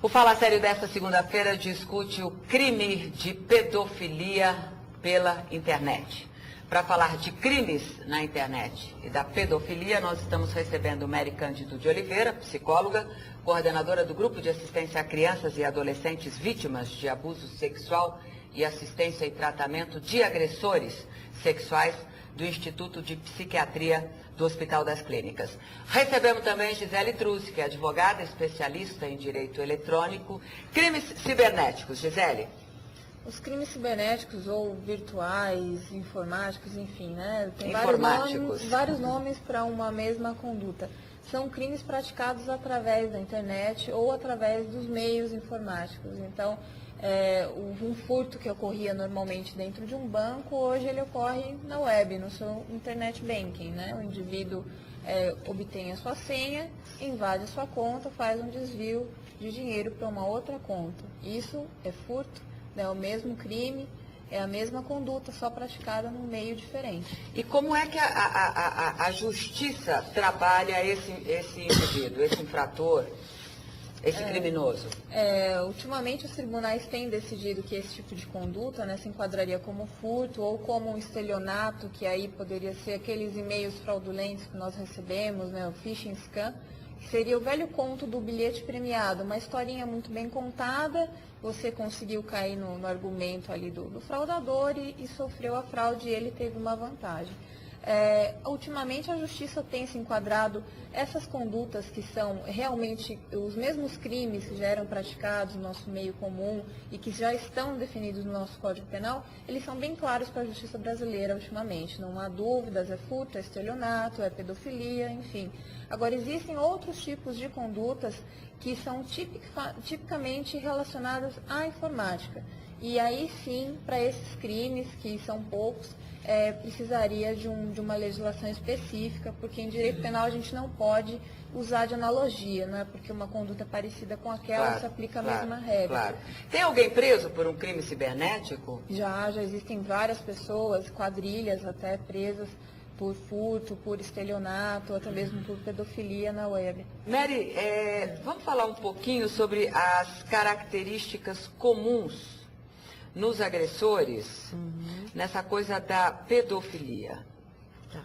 O Fala Sério desta segunda-feira discute o crime de pedofilia pela internet. Para falar de crimes na internet e da pedofilia, nós estamos recebendo Mary Cândido de Oliveira, psicóloga, coordenadora do Grupo de Assistência a Crianças e Adolescentes Vítimas de Abuso Sexual e Assistência e Tratamento de Agressores Sexuais do Instituto de Psiquiatria do Hospital das Clínicas. Recebemos também Gisele Truzzi, que é advogada especialista em direito eletrônico. Crimes cibernéticos, Gisele. Os crimes cibernéticos ou virtuais, informáticos, enfim, né? Tem vários nomes, vários nomes para uma mesma conduta. São crimes praticados através da internet ou através dos meios informáticos. Então, é, um furto que ocorria normalmente dentro de um banco, hoje ele ocorre na web, no seu internet banking. Né? O indivíduo é, obtém a sua senha, invade a sua conta, faz um desvio de dinheiro para uma outra conta. Isso é furto, é né? o mesmo crime, é a mesma conduta, só praticada num meio diferente. E como é que a, a, a, a justiça trabalha esse, esse indivíduo, esse infrator? Esse é, criminoso? É, ultimamente os tribunais têm decidido que esse tipo de conduta né, se enquadraria como furto ou como um estelionato, que aí poderia ser aqueles e-mails fraudulentos que nós recebemos, né, o phishing scam, que seria o velho conto do bilhete premiado, uma historinha muito bem contada, você conseguiu cair no, no argumento ali do, do fraudador e, e sofreu a fraude e ele teve uma vantagem. É, ultimamente a justiça tem se enquadrado essas condutas que são realmente os mesmos crimes que já eram praticados no nosso meio comum e que já estão definidos no nosso Código Penal, eles são bem claros para a justiça brasileira ultimamente. Não há dúvidas, é furto, é estelionato, é pedofilia, enfim. Agora, existem outros tipos de condutas que são tipicamente relacionadas à informática. E aí sim, para esses crimes, que são poucos, é, precisaria de, um, de, uma legislação específica, porque em direito penal a gente não pode usar de analogia, não é porque uma conduta parecida com aquela claro, se aplica a claro, mesma regra. Claro. Tem alguém preso por um crime cibernético? Já, já existem várias pessoas, quadrilhas até presas por furto, por estelionato, até mesmo por pedofilia na web. Mary, é, vamos falar um pouquinho sobre as características comuns nos agressores uhum. nessa coisa da pedofilia. Tá.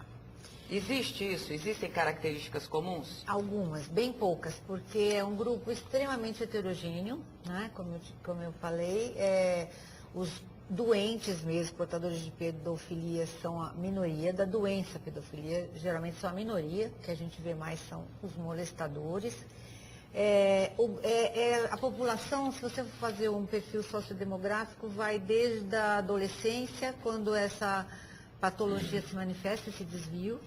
Existe isso? Existem características comuns? Algumas, bem poucas, porque é um grupo extremamente heterogêneo, né? como, eu, como eu falei. É, os doentes mesmo, portadores de pedofilia, são a minoria. Da doença pedofilia, geralmente são a minoria, que a gente vê mais são os molestadores. É, é, é, a população, se você for fazer um perfil sociodemográfico, vai desde a adolescência, quando essa patologia se manifesta, esse desvio,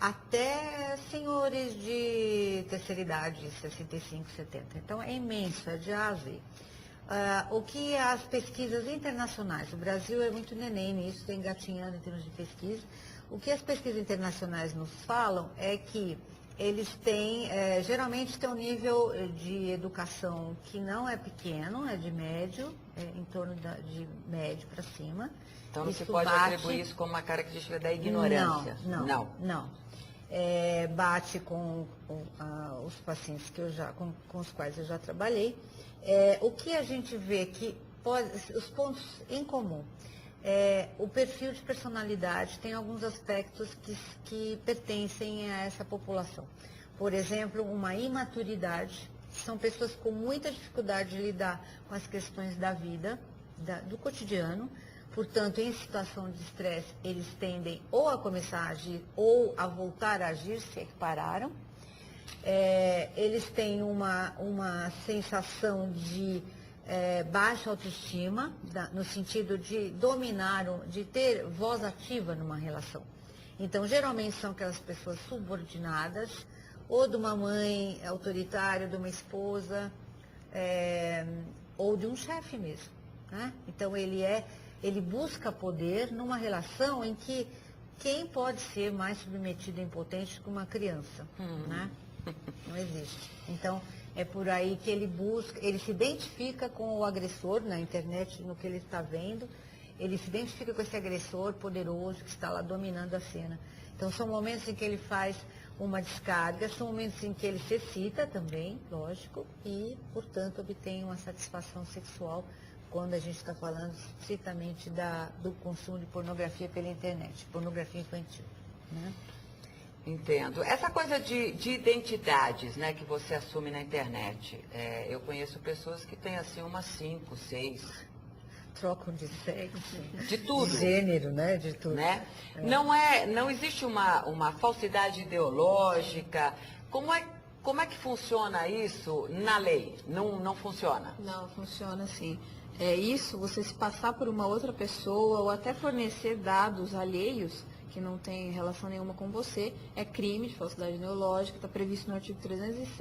até senhores de terceira idade, 65, 70. Então é imenso, é de A. Uh, o que as pesquisas internacionais, o Brasil é muito neném nisso, está engatinhando em termos de pesquisa. O que as pesquisas internacionais nos falam é que eles têm, é, geralmente tem um nível de educação que não é pequeno, é de médio, é em torno da, de médio para cima. Então você pode bate... atribuir isso como uma característica da ignorância? Não, não. não. não. É, bate com, com ah, os pacientes que eu já, com, com os quais eu já trabalhei. É, o que a gente vê que pode, os pontos em comum é, o perfil de personalidade tem alguns aspectos que, que pertencem a essa população. Por exemplo, uma imaturidade, são pessoas com muita dificuldade de lidar com as questões da vida, da, do cotidiano, portanto, em situação de estresse, eles tendem ou a começar a agir ou a voltar a agir, se é que pararam. É, eles têm uma, uma sensação de é, baixa autoestima, da, no sentido de dominar, de ter voz ativa numa relação. Então, geralmente são aquelas pessoas subordinadas, ou de uma mãe autoritária, de uma esposa, é, ou de um chefe mesmo. Né? Então, ele, é, ele busca poder numa relação em que quem pode ser mais submetido e impotente que uma criança? Hum. Né? Não existe. Então, é por aí que ele busca, ele se identifica com o agressor na internet, no que ele está vendo, ele se identifica com esse agressor poderoso que está lá dominando a cena. Então são momentos em que ele faz uma descarga, são momentos em que ele se excita também, lógico, e, portanto, obtém uma satisfação sexual quando a gente está falando estritamente da, do consumo de pornografia pela internet, pornografia infantil. Né? Entendo. Essa coisa de, de identidades né, que você assume na internet. é, eu conheço pessoas que têm assim umas cinco, seis, Trocam de sexo, de tudo. de gênero, né? De tudo. né? Não é, não existe uma, uma falsidade ideológica. Como é, como é que funciona isso na lei? Não, não funciona. Não, funciona assim. É isso, você se passar por uma outra pessoa ou até fornecer dados alheios que não têm relação nenhuma com você, é crime de falsidade ideológica, está previsto no artigo 307